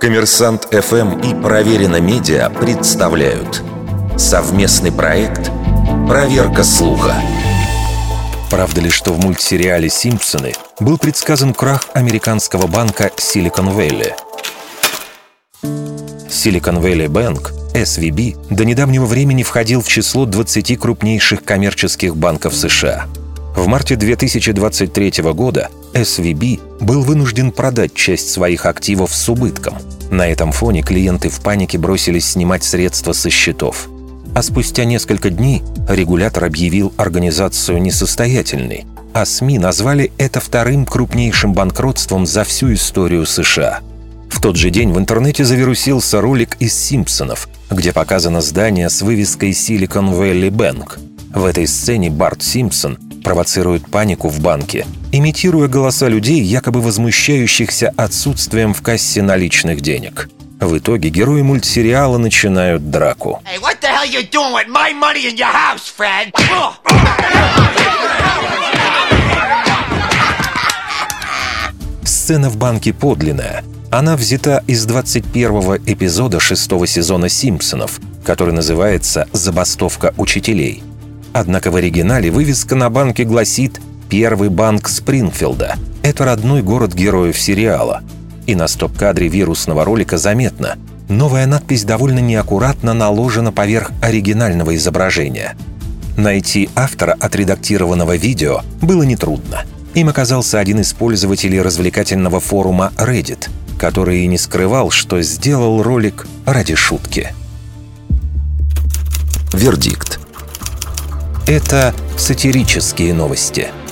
Коммерсант ФМ и Проверено Медиа представляют совместный проект «Проверка слуха». Правда ли, что в мультсериале «Симпсоны» был предсказан крах американского банка Silicon Valley? Silicon Valley Bank, SVB, до недавнего времени входил в число 20 крупнейших коммерческих банков США. В марте 2023 года SVB был вынужден продать часть своих активов с убытком. На этом фоне клиенты в панике бросились снимать средства со счетов. А спустя несколько дней регулятор объявил организацию несостоятельной, а СМИ назвали это вторым крупнейшим банкротством за всю историю США. В тот же день в интернете завирусился ролик из «Симпсонов», где показано здание с вывеской Silicon Valley Bank. В этой сцене Барт Симпсон провоцирует панику в банке, имитируя голоса людей, якобы возмущающихся отсутствием в кассе наличных денег. В итоге герои мультсериала начинают драку. Hey? Сцена в банке подлинная. Она взята из 21-го эпизода шестого сезона «Симпсонов», который называется «Забастовка учителей». Однако в оригинале вывеска на банке гласит «Первый банк Спрингфилда». Это родной город героев сериала. И на стоп-кадре вирусного ролика заметно. Новая надпись довольно неаккуратно наложена поверх оригинального изображения. Найти автора отредактированного видео было нетрудно. Им оказался один из пользователей развлекательного форума Reddit, который и не скрывал, что сделал ролик ради шутки. Вердикт. Это сатирические новости –